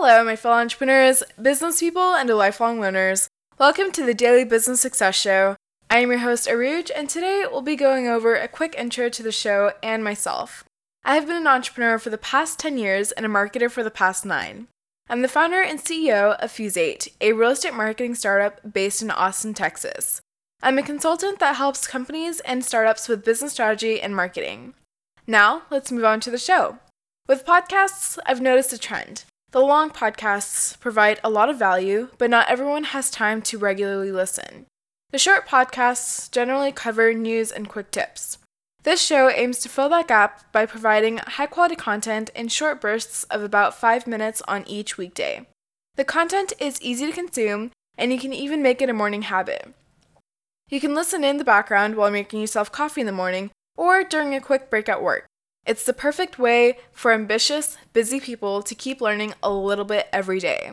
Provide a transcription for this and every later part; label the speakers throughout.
Speaker 1: Hello, my fellow entrepreneurs, business people, and lifelong learners. Welcome to the Daily Business Success Show. I am your host, Aruj, and today we'll be going over a quick intro to the show and myself. I have been an entrepreneur for the past 10 years and a marketer for the past 9. I'm the founder and CEO of Fuse8, a real estate marketing startup based in Austin, Texas. I'm a consultant that helps companies and startups with business strategy and marketing. Now, let's move on to the show. With podcasts, I've noticed a trend. The long podcasts provide a lot of value, but not everyone has time to regularly listen. The short podcasts generally cover news and quick tips. This show aims to fill that gap by providing high quality content in short bursts of about 5 minutes on each weekday. The content is easy to consume, and you can even make it a morning habit. You can listen in the background while making yourself coffee in the morning or during a quick break at work. It's the perfect way for ambitious, busy people to keep learning a little bit every day.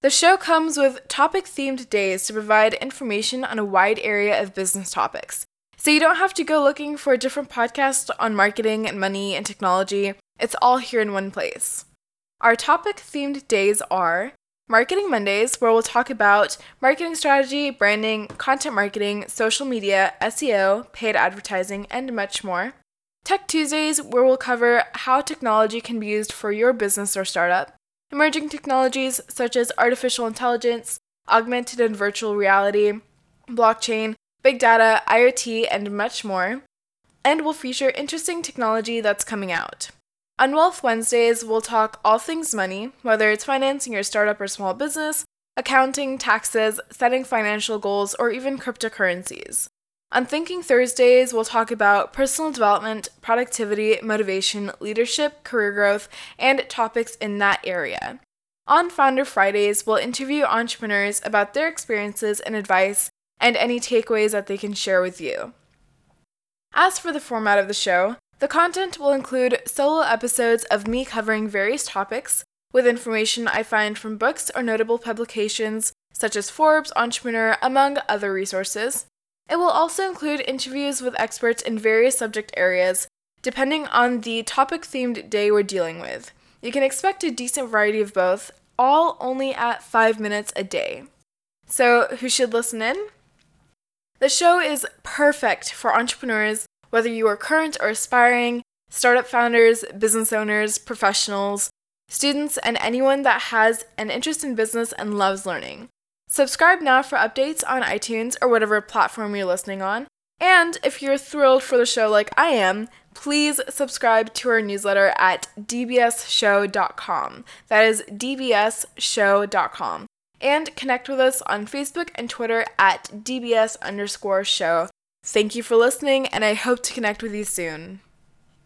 Speaker 1: The show comes with topic themed days to provide information on a wide area of business topics. So you don't have to go looking for a different podcast on marketing and money and technology. It's all here in one place. Our topic themed days are Marketing Mondays, where we'll talk about marketing strategy, branding, content marketing, social media, SEO, paid advertising, and much more. Tech Tuesdays, where we'll cover how technology can be used for your business or startup, emerging technologies such as artificial intelligence, augmented and virtual reality, blockchain, big data, IoT, and much more. And we'll feature interesting technology that's coming out. On Wealth Wednesdays, we'll talk all things money, whether it's financing your startup or small business, accounting, taxes, setting financial goals, or even cryptocurrencies. On Thinking Thursdays, we'll talk about personal development, productivity, motivation, leadership, career growth, and topics in that area. On Founder Fridays, we'll interview entrepreneurs about their experiences and advice and any takeaways that they can share with you. As for the format of the show, the content will include solo episodes of me covering various topics with information I find from books or notable publications such as Forbes, Entrepreneur, among other resources. It will also include interviews with experts in various subject areas, depending on the topic themed day we're dealing with. You can expect a decent variety of both, all only at 5 minutes a day. So, who should listen in? The show is perfect for entrepreneurs, whether you are current or aspiring, startup founders, business owners, professionals, students, and anyone that has an interest in business and loves learning. Subscribe now for updates on iTunes or whatever platform you're listening on. And if you're thrilled for the show like I am, please subscribe to our newsletter at dbsshow.com. That is dbsshow.com. And connect with us on Facebook and Twitter at dbs underscore show. Thank you for listening, and I hope to connect with you soon.